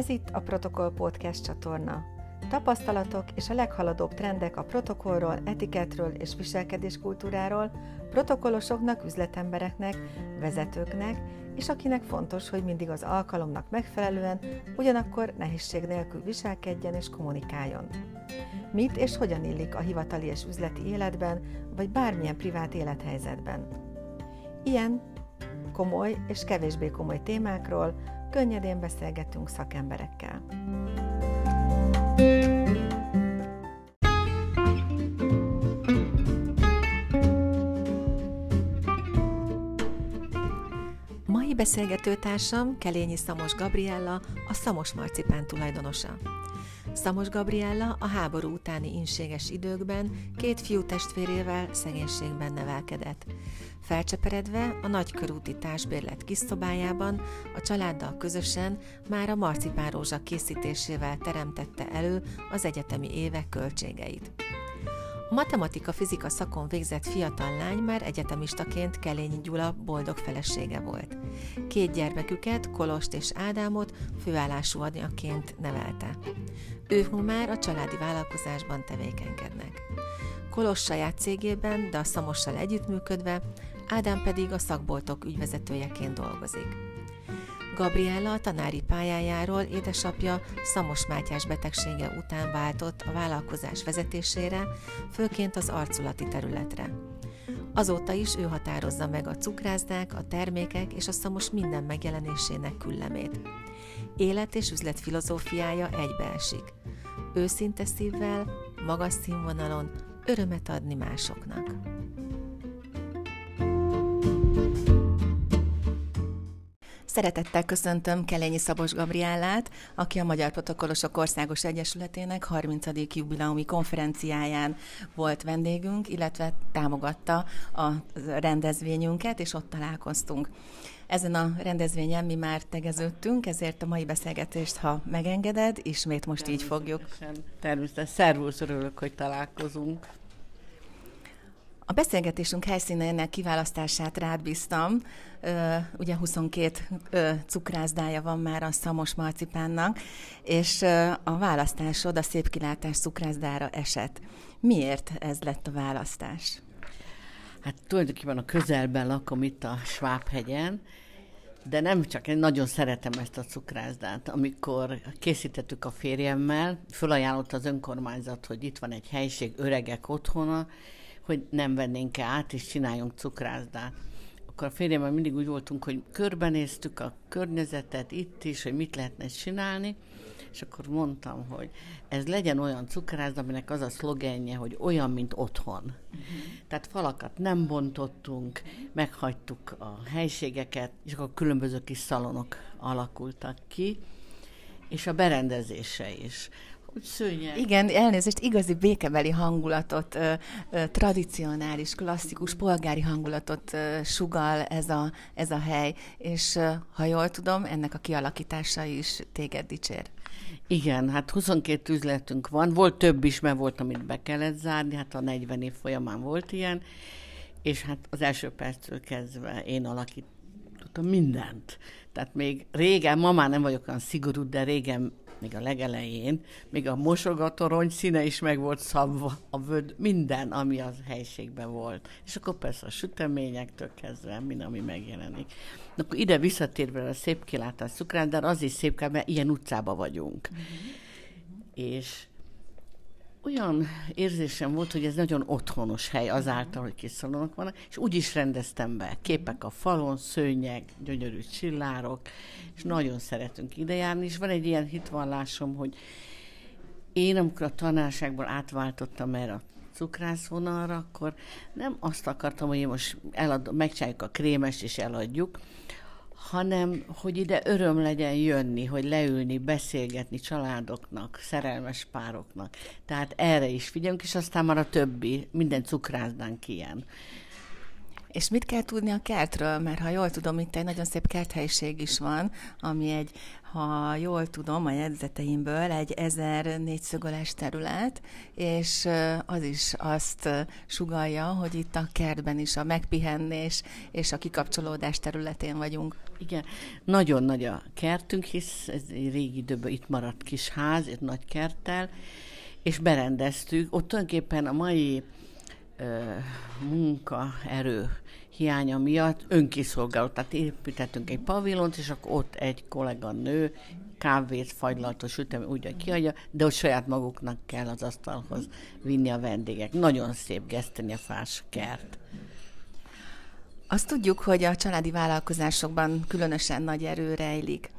Ez itt a Protokoll Podcast csatorna. Tapasztalatok és a leghaladóbb trendek a protokollról, etiketről és viselkedéskultúráról, protokollosoknak, üzletembereknek, vezetőknek, és akinek fontos, hogy mindig az alkalomnak megfelelően, ugyanakkor nehézség nélkül viselkedjen és kommunikáljon. Mit és hogyan illik a hivatali és üzleti életben, vagy bármilyen privát élethelyzetben. Ilyen komoly és kevésbé komoly témákról könnyedén beszélgetünk szakemberekkel. Mai beszélgetőtársam Kelényi Szamos Gabriella, a Szamos Marcipán tulajdonosa. Szamos Gabriella a háború utáni inséges időkben két fiú testvérével szegénységben nevelkedett. Felcseperedve a nagykörúti társbérlet kis szobájában a családdal közösen már a marcipánrózsa készítésével teremtette elő az egyetemi évek költségeit. Matematika-fizika szakon végzett fiatal lány már egyetemistaként Kelényi Gyula boldog felesége volt. Két gyermeküket, Kolost és Ádámot főállású anyaként nevelte. Ők már a családi vállalkozásban tevékenykednek. Kolos saját cégében, de a Szamossal együttműködve, Ádám pedig a szakboltok ügyvezetőjeként dolgozik. Gabriella tanári pályájáról édesapja Szamos Mátyás betegsége után váltott a vállalkozás vezetésére, főként az arculati területre. Azóta is ő határozza meg a cukrászdák, a termékek és a szamos minden megjelenésének küllemét. Élet és üzlet filozófiája egybeesik. Őszinte szívvel, magas színvonalon örömet adni másoknak. Szeretettel köszöntöm Kelényi Szabos Gabriellát, aki a Magyar Protokollosok Országos Egyesületének 30. jubileumi konferenciáján volt vendégünk, illetve támogatta a rendezvényünket, és ott találkoztunk. Ezen a rendezvényen mi már tegeződtünk, ezért a mai beszélgetést, ha megengeded, ismét most így fogjuk. Természetesen. Szervusz, örülök, hogy találkozunk. A beszélgetésünk helyszínének kiválasztását rád bíztam. Ugye 22 cukrászdája van már a Szamos Marcipánnak, és a választásod a Szép Kilátás cukrászdára esett. Miért ez lett a választás? Hát tulajdonképpen a közelben lakom itt a Svábhegyen, de nem csak, én nagyon szeretem ezt a cukrászdát. Amikor készítettük a férjemmel, fölajánlott az önkormányzat, hogy itt van egy helység, öregek otthona, hogy nem vennénk -e át, és csináljunk cukrászdát. Akkor a férjemmel mindig úgy voltunk, hogy körbenéztük a környezetet itt is, hogy mit lehetne csinálni, és akkor mondtam, hogy ez legyen olyan cukrász, aminek az a szlogenje, hogy olyan, mint otthon. Uh-huh. Tehát falakat nem bontottunk, meghagytuk a helységeket, és akkor különböző kis szalonok alakultak ki, és a berendezése is szőnyeg. Igen, elnézést, igazi békebeli hangulatot, tradicionális, klasszikus, polgári hangulatot sugal ez a, ez a hely, és ha jól tudom, ennek a kialakítása is téged dicsér. Igen, hát 22 üzletünk van, volt több is, mert volt, amit be kellett zárni, hát a 40 év folyamán volt ilyen, és hát az első perctől kezdve én alakítottam mindent. Tehát még régen, ma már nem vagyok olyan szigorú, de régen még a legelején, még a mosogatorony színe is meg volt szabva, a vöd, minden, ami az helységben volt. És akkor persze a süteményektől kezdve, minden, ami megjelenik. Akkor ide visszatérve a szép kilátás cukrán, de az is szép, mert ilyen utcába vagyunk. Mm-hmm. És olyan érzésem volt, hogy ez nagyon otthonos hely azáltal, hogy kis szalonok vannak, és úgy is rendeztem be. Képek a falon, szőnyeg, gyönyörű csillárok, és nagyon szeretünk ide járni, és van egy ilyen hitvallásom, hogy én, amikor a tanárságból átváltottam erre a cukrászvonalra, akkor nem azt akartam, hogy én most elad, megcsináljuk a krémes és eladjuk, hanem hogy ide öröm legyen jönni, hogy leülni, beszélgetni családoknak, szerelmes pároknak. Tehát erre is figyelünk, és aztán már a többi, minden cukrászdánk ilyen. És mit kell tudni a kertről? Mert ha jól tudom, itt egy nagyon szép kerthelyiség is van, ami egy, ha jól tudom a jegyzeteimből, egy ezer négyszögöles terület, és az is azt sugalja, hogy itt a kertben is a megpihennés és a kikapcsolódás területén vagyunk. Igen, nagyon nagy a kertünk, hisz ez egy régi időben itt maradt kis ház, egy nagy kerttel, és berendeztük. Ott tulajdonképpen a mai munkaerő hiánya miatt önkiszolgáló. Tehát építettünk egy pavilont, és akkor ott egy kollega nő kávét, fagylaltos ütem, úgy, kiadja, de ott saját maguknak kell az asztalhoz vinni a vendégek. Nagyon szép fás kert. Azt tudjuk, hogy a családi vállalkozásokban különösen nagy erő rejlik.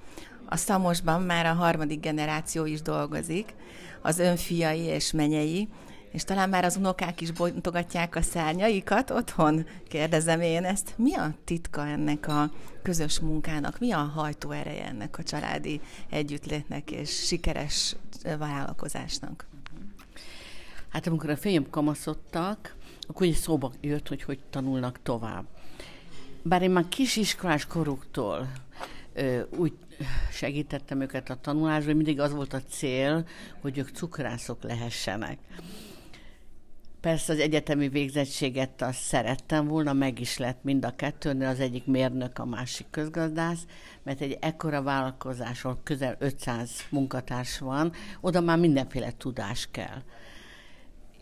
A Szamosban már a harmadik generáció is dolgozik, az önfiai és menyei, és talán már az unokák is bontogatják a szárnyaikat otthon, kérdezem én ezt. Mi a titka ennek a közös munkának? Mi a hajtóereje ennek a családi együttlétnek és sikeres vállalkozásnak? Hát amikor a fiam kamaszodtak, akkor ugye szóba jött, hogy hogy tanulnak tovább. Bár én már kisiskolás koruktól ö, úgy segítettem őket a tanulásban, mindig az volt a cél, hogy ők cukrászok lehessenek. Persze az egyetemi végzettséget azt szerettem volna, meg is lett mind a kettőnél, az egyik mérnök, a másik közgazdász, mert egy ekkora vállalkozáson közel 500 munkatárs van, oda már mindenféle tudás kell.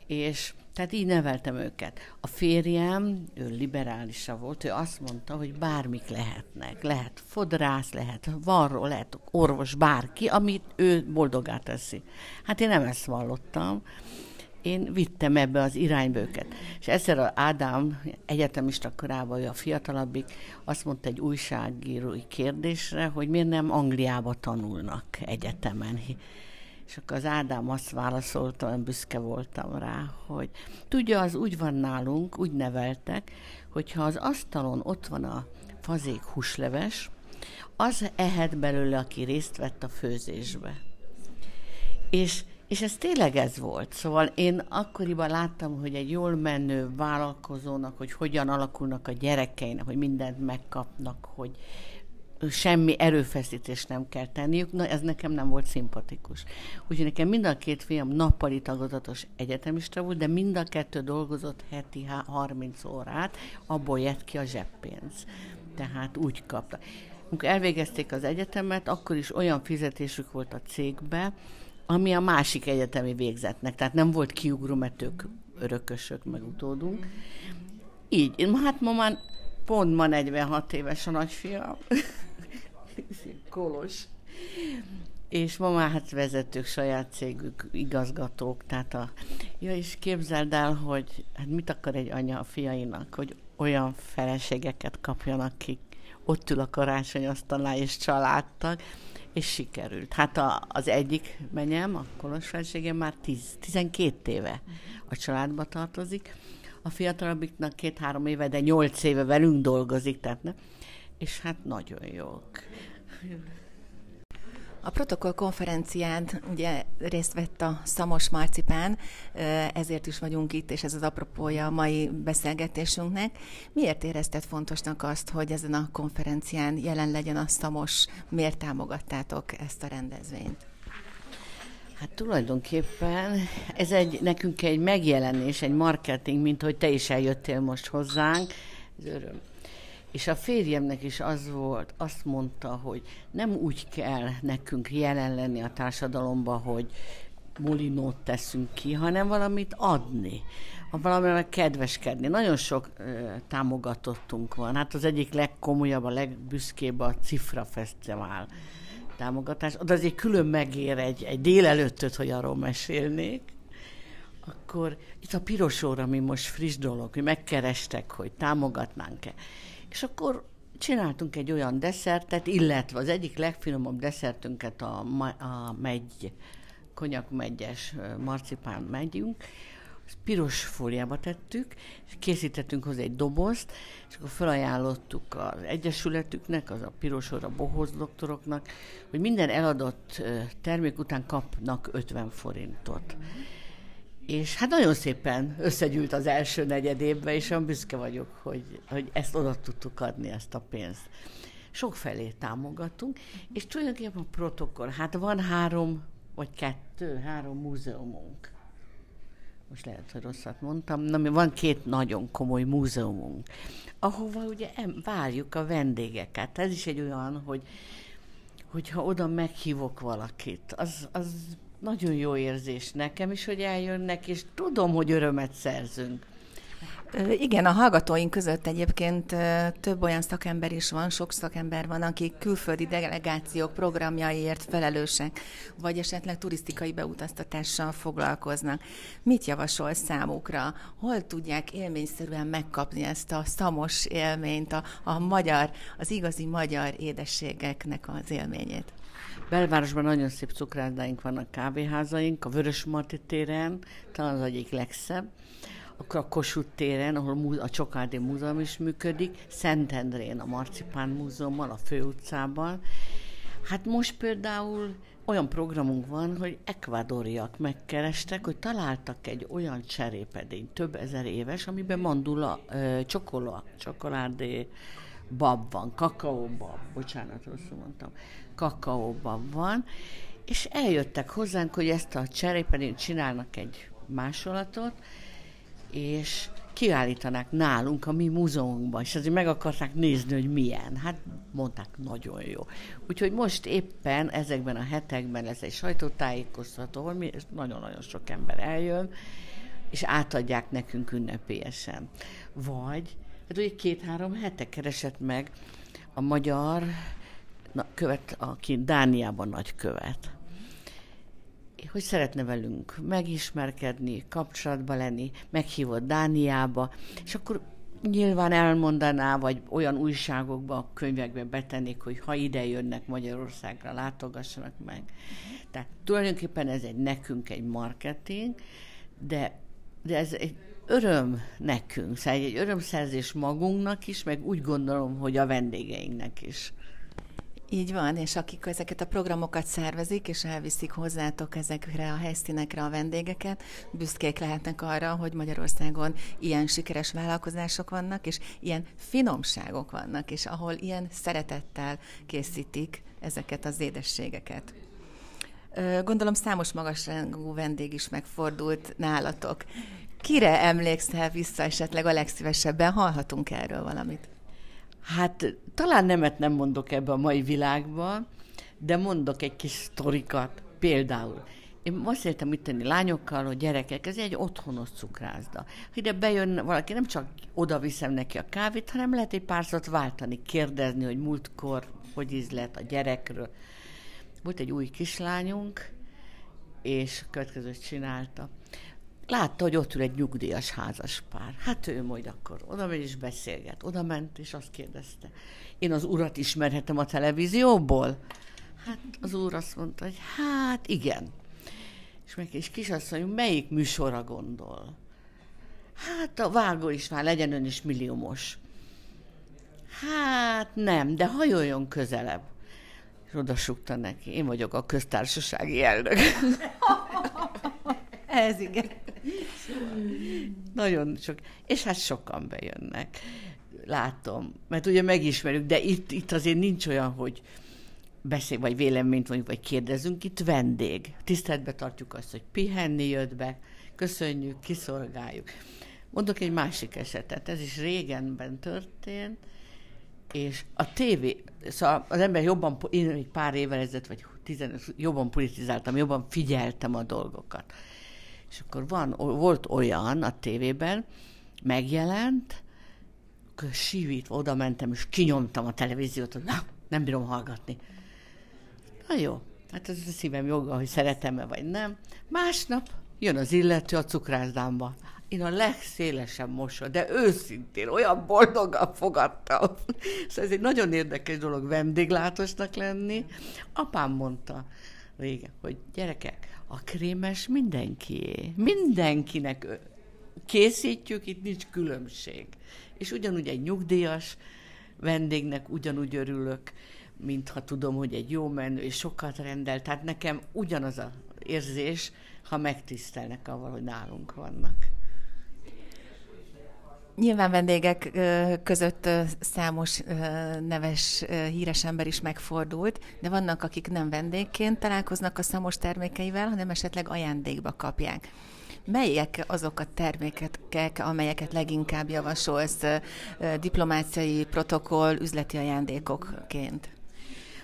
És tehát így neveltem őket. A férjem, ő liberálisa volt, ő azt mondta, hogy bármik lehetnek. Lehet fodrász, lehet varró, lehet orvos, bárki, amit ő boldogá teszi. Hát én nem ezt vallottam én vittem ebbe az irányba őket. És egyszer az Ádám egyetemista korában, ő a fiatalabbik, azt mondta egy újságírói kérdésre, hogy miért nem Angliába tanulnak egyetemen. És akkor az Ádám azt válaszolta, olyan büszke voltam rá, hogy tudja, az úgy van nálunk, úgy neveltek, hogyha az asztalon ott van a fazék húsleves, az ehet belőle, aki részt vett a főzésbe. És és ez tényleg ez volt. Szóval én akkoriban láttam, hogy egy jól menő vállalkozónak, hogy hogyan alakulnak a gyerekeinek, hogy mindent megkapnak, hogy semmi erőfeszítést nem kell tenniük, na ez nekem nem volt szimpatikus. Úgyhogy nekem mind a két fiam nappali tagozatos egyetemista volt, de mind a kettő dolgozott heti 30 órát, abból jött ki a zseppénz. Tehát úgy kapta. Amikor elvégezték az egyetemet, akkor is olyan fizetésük volt a cégbe, ami a másik egyetemi végzetnek, tehát nem volt kiugró, mert ők örökösök, meg utódunk. Így, hát ma már pont ma 46 éves a nagyfiam. Kolos. És ma már hát vezetők, saját cégük, igazgatók, tehát a... Ja, és képzeld el, hogy hát mit akar egy anya a fiainak, hogy olyan feleségeket kapjanak, akik ott ül a karácsonyasztalán és családtak, és sikerült. Hát a, az egyik menyem, a kolos felségem már 10, 12 éve a családba tartozik, a fiatalabbiknak két-három éve, de nyolc éve velünk dolgozik, tehát ne? és hát nagyon jók. A protokoll konferencián ugye részt vett a Szamos Marcipán, ezért is vagyunk itt, és ez az apropója a mai beszélgetésünknek. Miért érezted fontosnak azt, hogy ezen a konferencián jelen legyen a Szamos? Miért támogattátok ezt a rendezvényt? Hát tulajdonképpen ez egy, nekünk egy megjelenés, egy marketing, mint hogy te is eljöttél most hozzánk. Ez öröm. És a férjemnek is az volt, azt mondta, hogy nem úgy kell nekünk jelen lenni a társadalomban, hogy mulinót teszünk ki, hanem valamit adni, valamivel kedveskedni. Nagyon sok ö, támogatottunk van. Hát az egyik legkomolyabb, a legbüszkébb a Cifra Fesztivál támogatás. Oda azért külön megér egy, egy délelőttöt, hogy arról mesélnék. Akkor itt a piros óra, ami most friss dolog, hogy megkerestek, hogy támogatnánk-e. És akkor csináltunk egy olyan desszertet, illetve az egyik legfinomabb desszertünket a, a megy, konyak megyes marcipán megyünk, piros fóliába tettük, és készítettünk hozzá egy dobozt, és akkor felajánlottuk az Egyesületüknek, az a pirosora bohoz doktoroknak, hogy minden eladott termék után kapnak 50 forintot. És hát nagyon szépen összegyűlt az első negyed évben, és olyan büszke vagyok, hogy, hogy ezt oda tudtuk adni, ezt a pénzt. Sok felé támogatunk, és tulajdonképpen a protokoll, hát van három, vagy kettő, három múzeumunk. Most lehet, hogy rosszat mondtam, na, van két nagyon komoly múzeumunk, ahova ugye várjuk a vendégeket. Ez is egy olyan, hogy hogyha oda meghívok valakit, az, az nagyon jó érzés nekem is, hogy eljönnek, és tudom, hogy örömet szerzünk. Igen, a hallgatóink között egyébként több olyan szakember is van, sok szakember van, akik külföldi delegációk programjaiért felelősek, vagy esetleg turisztikai beutaztatással foglalkoznak. Mit javasol számukra? Hol tudják élményszerűen megkapni ezt a szamos élményt, a, a magyar, az igazi magyar édességeknek az élményét? Belvárosban nagyon szép cukrászdáink vannak, kávéházaink, a Vörös Marti téren, talán az egyik legszebb, akkor a Kossuth téren, ahol a Csokádi Múzeum is működik, Szentendrén a Marcipán Múzeumban, a főutcában. Hát most például olyan programunk van, hogy ekvadoriak megkerestek, hogy találtak egy olyan cserépedény, több ezer éves, amiben mandula, csokola, csokoládé bab van, kakaóbab, bocsánat, rosszul mondtam, kakaóbab van, és eljöttek hozzánk, hogy ezt a cserépedényt csinálnak egy másolatot, és kiállítanák nálunk a mi múzeumunkban, és azért meg akarták nézni, hogy milyen. Hát mondták, nagyon jó. Úgyhogy most éppen ezekben a hetekben ez egy sajtótájékoztató, ahol nagyon-nagyon sok ember eljön, és átadják nekünk ünnepélyesen. Vagy, hát ugye két-három hete keresett meg a magyar na, követ, aki Dániában nagy követ hogy szeretne velünk megismerkedni, kapcsolatba lenni, meghívott Dániába, és akkor nyilván elmondaná, vagy olyan újságokba, könyvekbe betennék, hogy ha ide jönnek Magyarországra, látogassanak meg. Tehát tulajdonképpen ez egy nekünk egy marketing, de, de ez egy öröm nekünk, szóval egy örömszerzés magunknak is, meg úgy gondolom, hogy a vendégeinknek is. Így van, és akik ezeket a programokat szervezik, és elviszik hozzátok ezekre a helyszínekre a vendégeket, büszkék lehetnek arra, hogy Magyarországon ilyen sikeres vállalkozások vannak, és ilyen finomságok vannak, és ahol ilyen szeretettel készítik ezeket az édességeket. Gondolom számos magasrangú vendég is megfordult nálatok. Kire emlékszel vissza esetleg a legszívesebben? Hallhatunk erről valamit? Hát talán nemet nem mondok ebbe a mai világba, de mondok egy kis sztorikat. Például, én most értem itt tenni lányokkal, hogy gyerekek, ez egy otthonos cukrászda. Ide bejön valaki, nem csak oda viszem neki a kávét, hanem lehet egy pár szót váltani, kérdezni, hogy múltkor hogy ízlet a gyerekről. Volt egy új kislányunk, és következőt csinálta látta, hogy ott ül egy nyugdíjas házas pár. Hát ő majd akkor oda megy és beszélget. Oda ment, és azt kérdezte, én az urat ismerhetem a televízióból? Hát az úr azt mondta, hogy hát igen. És meg is kisasszony, melyik műsorra gondol? Hát a vágó is már legyen ön is milliómos. Hát nem, de hajoljon közelebb. És oda neki, én vagyok a köztársasági elnök. Ez igen. Nagyon sok. És hát sokan bejönnek. Látom. Mert ugye megismerjük, de itt, itt azért nincs olyan, hogy beszél, vagy véleményt mondjuk, vagy kérdezünk, itt vendég. Tiszteletbe tartjuk azt, hogy pihenni jött be, köszönjük, kiszolgáljuk. Mondok egy másik esetet, ez is régenben történt, és a tévé, szóval az ember jobban, én egy pár évvel ezelőtt, vagy 15, jobban politizáltam, jobban figyeltem a dolgokat. És akkor van, volt olyan a tévében, megjelent, akkor sívítva oda mentem, és kinyomtam a televíziót, hogy na, nem bírom hallgatni. Na jó, hát ez a szívem joga, hogy szeretem-e vagy nem. Másnap jön az illető a cukrászdámba. Én a legszélesebb mosoly, de őszintén olyan boldogan fogadtam. Szóval ez egy nagyon érdekes dolog vendéglátosnak lenni. Apám mondta régen, hogy gyerekek, a krémes mindenkié. Mindenkinek készítjük, itt nincs különbség. És ugyanúgy egy nyugdíjas vendégnek ugyanúgy örülök, mintha tudom, hogy egy jó menő és sokat rendel. Tehát nekem ugyanaz a érzés, ha megtisztelnek avval, hogy nálunk vannak. Nyilván vendégek között számos neves, híres ember is megfordult, de vannak, akik nem vendégként találkoznak a szamos termékeivel, hanem esetleg ajándékba kapják. Melyek azok a termékek, amelyeket leginkább javasolsz diplomáciai protokoll, üzleti ajándékokként?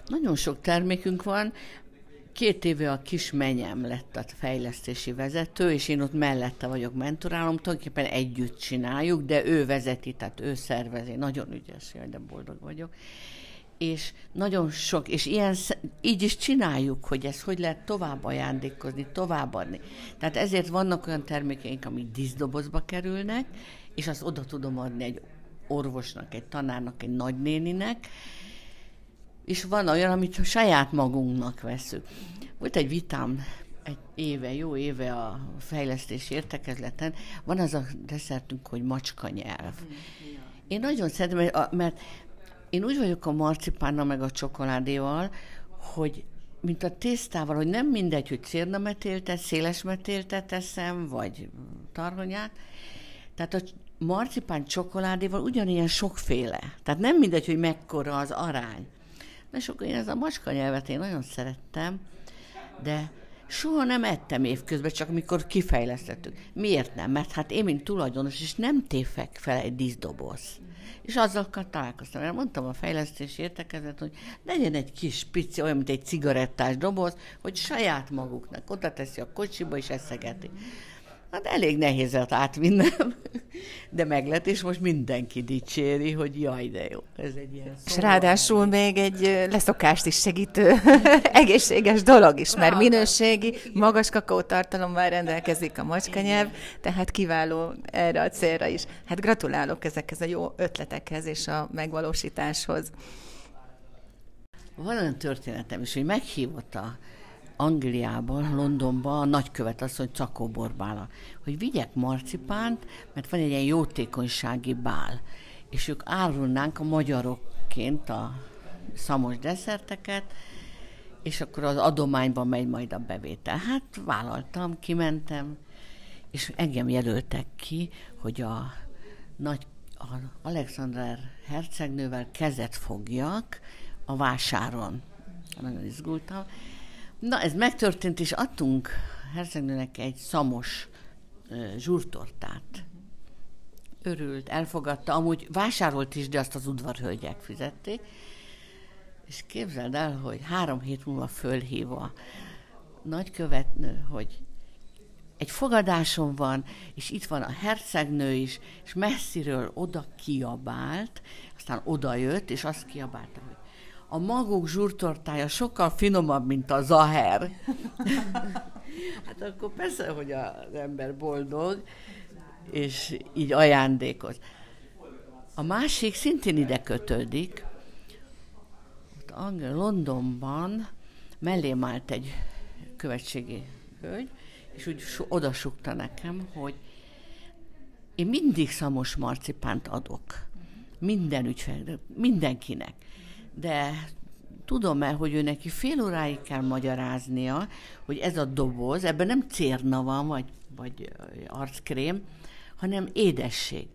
Nagyon sok termékünk van, Két éve a kis menyem lett a fejlesztési vezető, és én ott mellette vagyok mentorálom, tulajdonképpen együtt csináljuk, de ő vezeti, tehát ő szervezi. Nagyon ügyes, jaj, de boldog vagyok. És nagyon sok, és ilyen, így is csináljuk, hogy ezt hogy lehet tovább ajándékozni, továbbadni. Tehát ezért vannak olyan termékeink, amik díszdobozba kerülnek, és azt oda tudom adni egy orvosnak, egy tanárnak, egy nagynéninek, és van olyan, amit saját magunknak veszük. Volt egy vitám egy éve, jó éve a fejlesztési értekezleten, van az a desszertünk, hogy macska nyelv. Én nagyon szeretem, mert én úgy vagyok a marcipánnal meg a csokoládéval, hogy mint a tésztával, hogy nem mindegy, hogy cérnametéltet, szélesmetéltet teszem, vagy tarhonyát. Tehát a marcipán csokoládéval ugyanilyen sokféle. Tehát nem mindegy, hogy mekkora az arány. És akkor én ez a macska nyelvet én nagyon szerettem, de soha nem ettem évközben, csak amikor kifejlesztettük. Miért nem? Mert hát én, mint tulajdonos, és nem téfek fel egy díszdoboz. És azzal találkoztam. Mert mondtam a fejlesztési értekezet, hogy legyen egy kis pici, olyan, mint egy cigarettás doboz, hogy saját maguknak oda teszi a kocsiba, és eszegeti. Hát elég nehéz volt átvinnem, de meg lett, és most mindenki dicséri, hogy jaj, de jó. Ez egy ilyen És ráadásul még egy leszokást is segítő egészséges dolog is, mert minőségi, magas kakaótartalommal rendelkezik a macskanyelv, tehát kiváló erre a célra is. Hát gratulálok ezekhez a jó ötletekhez és a megvalósításhoz. Van olyan történetem is, hogy meghívott a Angliában, Londonban a nagykövet asszony Cakó Borbála, hogy vigyek marcipánt, mert van egy ilyen jótékonysági bál, és ők árulnánk a magyarokként a szamos desszerteket, és akkor az adományban megy majd a bevétel. Hát vállaltam, kimentem, és engem jelöltek ki, hogy a nagy a Alexander hercegnővel kezet fogjak a vásáron. Nagyon izgultam, Na, ez megtörtént, és adtunk hercegnőnek egy szamos zsúrtortát. Örült, elfogadta, amúgy vásárolt is, de azt az udvarhölgyek fizették. És képzeld el, hogy három hét múlva fölhív a nagykövetnő, hogy egy fogadáson van, és itt van a hercegnő is, és messziről oda kiabált, aztán oda jött, és azt kiabálta, hogy a maguk zsúrtortája sokkal finomabb, mint a zaher. hát akkor persze, hogy az ember boldog, és így ajándékoz. A másik szintén ide kötődik. Ott Londonban mellém állt egy követségi hölgy, és úgy oda sukta nekem, hogy én mindig szamos marcipánt adok. Minden ügyfél, mindenkinek de tudom-e, hogy ő neki fél óráig kell magyaráznia, hogy ez a doboz, ebben nem cérna van, vagy, vagy arckrém, hanem édesség.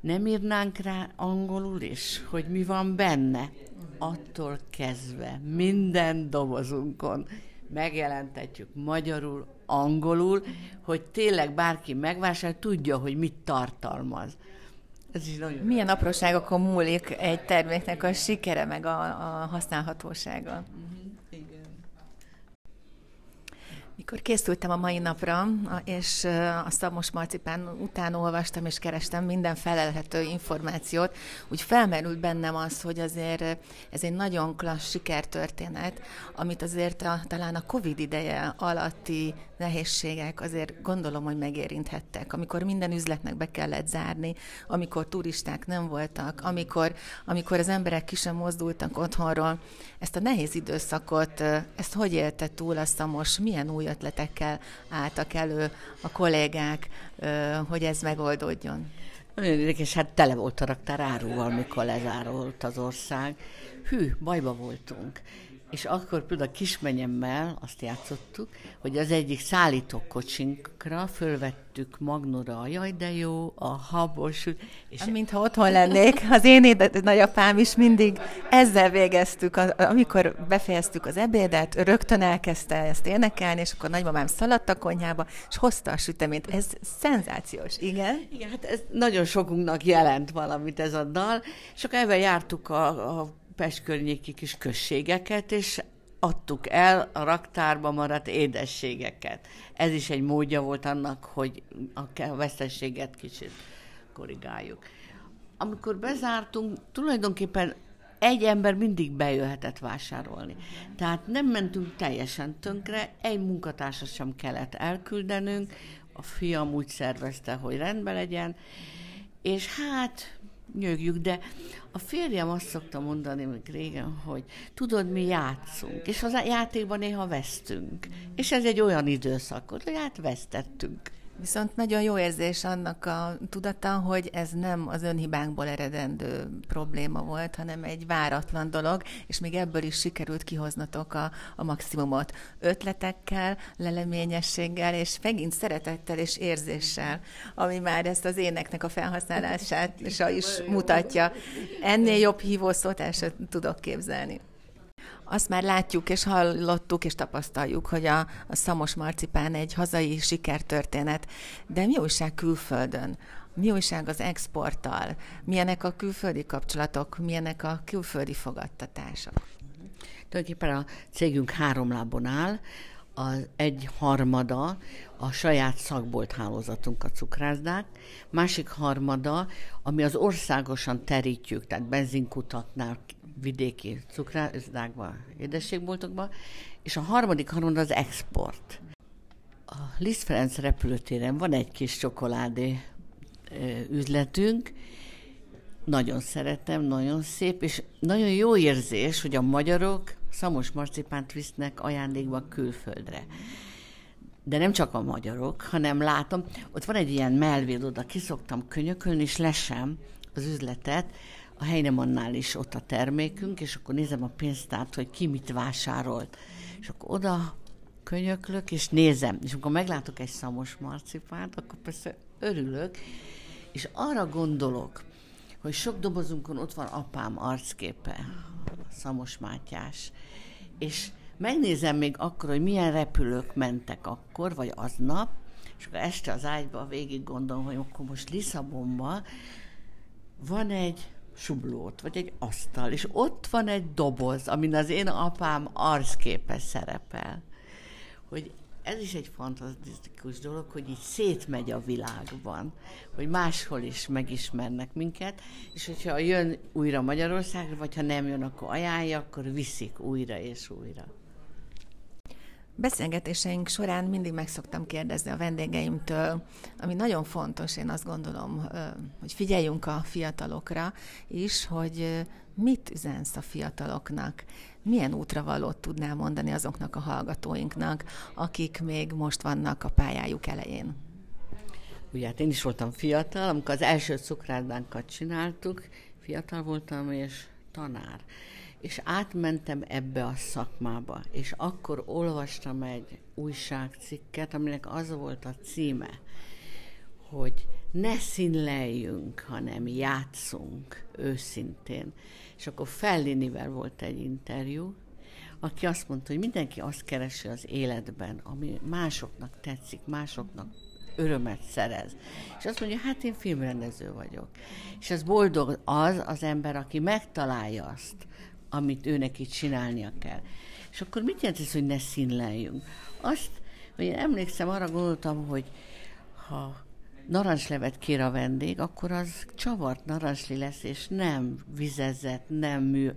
Nem írnánk rá angolul is, hogy mi van benne? Attól kezdve minden dobozunkon megjelentetjük magyarul, angolul, hogy tényleg bárki megvásárol, tudja, hogy mit tartalmaz. Ez is nagyon Milyen apróságokon múlik egy terméknek a sikere, meg a, a használhatósága? Mikor készültem a mai napra, és a Szamos Marcipán után olvastam és kerestem minden felelhető információt, úgy felmerült bennem az, hogy azért ez egy nagyon klassz sikertörténet, amit azért a, talán a Covid ideje alatti nehézségek azért gondolom, hogy megérinthettek. Amikor minden üzletnek be kellett zárni, amikor turisták nem voltak, amikor, amikor az emberek ki sem mozdultak otthonról, ezt a nehéz időszakot, ezt hogy élte túl a Szamos, milyen új ötletekkel álltak elő a kollégák, hogy ez megoldódjon? Nagyon érdekes, hát tele volt a raktár áruval, mikor lezárult az ország. Hű, bajba voltunk. És akkor például a kismenyemmel azt játszottuk, hogy az egyik szállítókocsinkra fölvettük Magnóra a jaj, de jó, a habos. És hát, Mintha otthon lennék. Az én éd- nagyapám is mindig ezzel végeztük, amikor befejeztük az ebédet, rögtön elkezdte ezt énekelni, és akkor nagymamám szaladt a konyhába, és hozta a süteményt. Ez szenzációs, igen? Igen, hát ez nagyon sokunknak jelent valamit ez a dal, és akkor ebben jártuk a, a Pest környéki kis községeket, és adtuk el a raktárba maradt édességeket. Ez is egy módja volt annak, hogy a vesztességet kicsit korrigáljuk. Amikor bezártunk, tulajdonképpen egy ember mindig bejöhetett vásárolni. Tehát nem mentünk teljesen tönkre, egy munkatársat sem kellett elküldenünk, a fiam úgy szervezte, hogy rendben legyen, és hát nyögjük, de a férjem azt szokta mondani még régen, hogy tudod, mi játszunk, és az játékban néha vesztünk. És ez egy olyan időszak, hogy hát vesztettünk. Viszont nagyon jó érzés annak a tudata, hogy ez nem az önhibánkból eredendő probléma volt, hanem egy váratlan dolog, és még ebből is sikerült kihoznatok a, a maximumot. Ötletekkel, leleményességgel, és megint szeretettel és érzéssel, ami már ezt az éneknek a felhasználását is mutatja. Ennél jobb hívószót el sem tudok képzelni azt már látjuk és hallottuk és tapasztaljuk, hogy a, a Szamos Marcipán egy hazai sikertörténet, de mi újság külföldön? Mi újság az exporttal? Milyenek a külföldi kapcsolatok? Milyenek a külföldi fogadtatások? Tulajdonképpen a cégünk három lábon áll, az egy harmada a saját szakbolt hálózatunk a cukrászdák, másik harmada, ami az országosan terítjük, tehát benzinkutatnál, vidéki cukrászdákban, édességboltokban, és a harmadik harmad az export. A Liszt Ferenc repülőtéren van egy kis csokoládé üzletünk, nagyon szeretem, nagyon szép, és nagyon jó érzés, hogy a magyarok szamos marcipánt visznek ajándékba külföldre. De nem csak a magyarok, hanem látom, ott van egy ilyen melvéd, oda kiszoktam könyökölni, és lesem az üzletet, a Heinemannál is ott a termékünk, és akkor nézem a pénztárt, hogy ki mit vásárolt. És akkor oda könyöklök, és nézem. És amikor meglátok egy szamos marcipánt, akkor persze örülök, és arra gondolok, hogy sok dobozunkon ott van apám arcképe, Szamos Mátyás, és megnézem még akkor, hogy milyen repülők mentek akkor, vagy aznap, és akkor este az ágyba végig gondolom, hogy akkor most Lisszabonban van egy sublót, vagy egy asztal, és ott van egy doboz, amin az én apám arcképe szerepel. Hogy ez is egy fantasztikus dolog, hogy így szétmegy a világban, hogy máshol is megismernek minket, és hogyha jön újra Magyarországra, vagy ha nem jön, akkor ajánlja, akkor viszik újra és újra. Beszélgetéseink során mindig meg szoktam kérdezni a vendégeimtől, ami nagyon fontos, én azt gondolom, hogy figyeljünk a fiatalokra is, hogy mit üzensz a fiataloknak, milyen útravalót tudnál mondani azoknak a hallgatóinknak, akik még most vannak a pályájuk elején? Ugye hát én is voltam fiatal, amikor az első cukrárdánkat csináltuk, fiatal voltam és tanár és átmentem ebbe a szakmába, és akkor olvastam egy újságcikket, aminek az volt a címe, hogy ne színleljünk, hanem játszunk őszintén. És akkor Fellinivel volt egy interjú, aki azt mondta, hogy mindenki azt keresi az életben, ami másoknak tetszik, másoknak örömet szerez. És azt mondja, hát én filmrendező vagyok. És ez boldog az az ember, aki megtalálja azt, amit őnek itt csinálnia kell. És akkor mit jelent ez, hogy ne színleljünk? Azt, hogy én emlékszem, arra gondoltam, hogy ha narancslevet kér a vendég, akkor az csavart narancsli lesz, és nem vizezett, nem mű.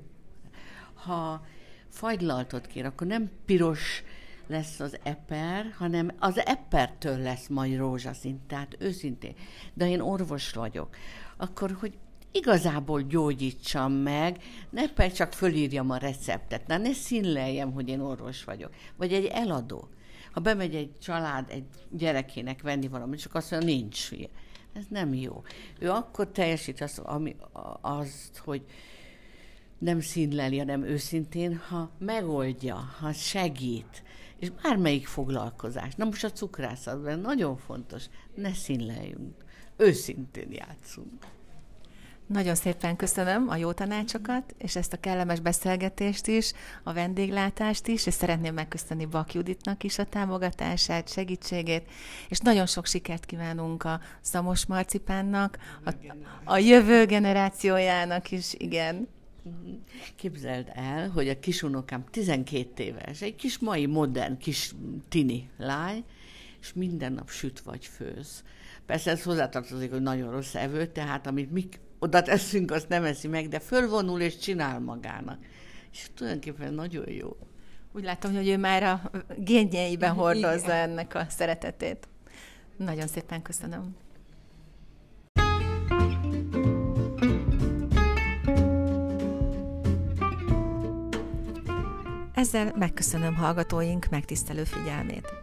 Ha fagylaltot kér, akkor nem piros lesz az eper, hanem az epertől lesz majd rózsaszín, tehát őszintén. De én orvos vagyok. Akkor, hogy igazából gyógyítsam meg, ne pedig csak fölírjam a receptet, ne, ne színleljem, hogy én orvos vagyok. Vagy egy eladó. Ha bemegy egy család egy gyerekének venni valamit, csak azt mondja, nincs. Ez nem jó. Ő akkor teljesít azt, ami, azt hogy nem színleli, hanem őszintén, ha megoldja, ha segít, és bármelyik foglalkozás. Na most a cukrászatban nagyon fontos, ne színleljünk, őszintén játszunk. Nagyon szépen köszönöm a jó tanácsokat, és ezt a kellemes beszélgetést is, a vendéglátást is, és szeretném megköszönni Bak Juditnak is a támogatását, segítségét, és nagyon sok sikert kívánunk a Szamos Marcipánnak, a, a jövő generációjának is, igen. Képzeld el, hogy a kisunokám 12 éves, egy kis mai modern kis tini lány, és minden nap süt vagy főz. Persze ez hozzátartozik, hogy nagyon rossz evő, tehát amit mi oda teszünk, azt nem eszi meg, de fölvonul és csinál magának. És tulajdonképpen nagyon jó. Úgy látom, hogy ő már a génjeiben hordozza Igen. ennek a szeretetét. Nagyon szépen köszönöm. Ezzel megköszönöm hallgatóink megtisztelő figyelmét.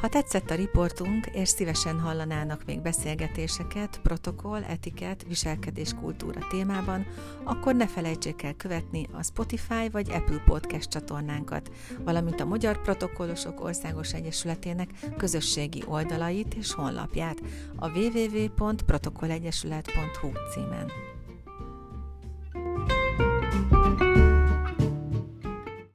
Ha tetszett a riportunk, és szívesen hallanának még beszélgetéseket, protokoll, etiket, viselkedés kultúra témában, akkor ne felejtsék el követni a Spotify vagy Apple Podcast csatornánkat, valamint a Magyar Protokollosok Országos Egyesületének közösségi oldalait és honlapját a www.protokollegyesület.hu címen.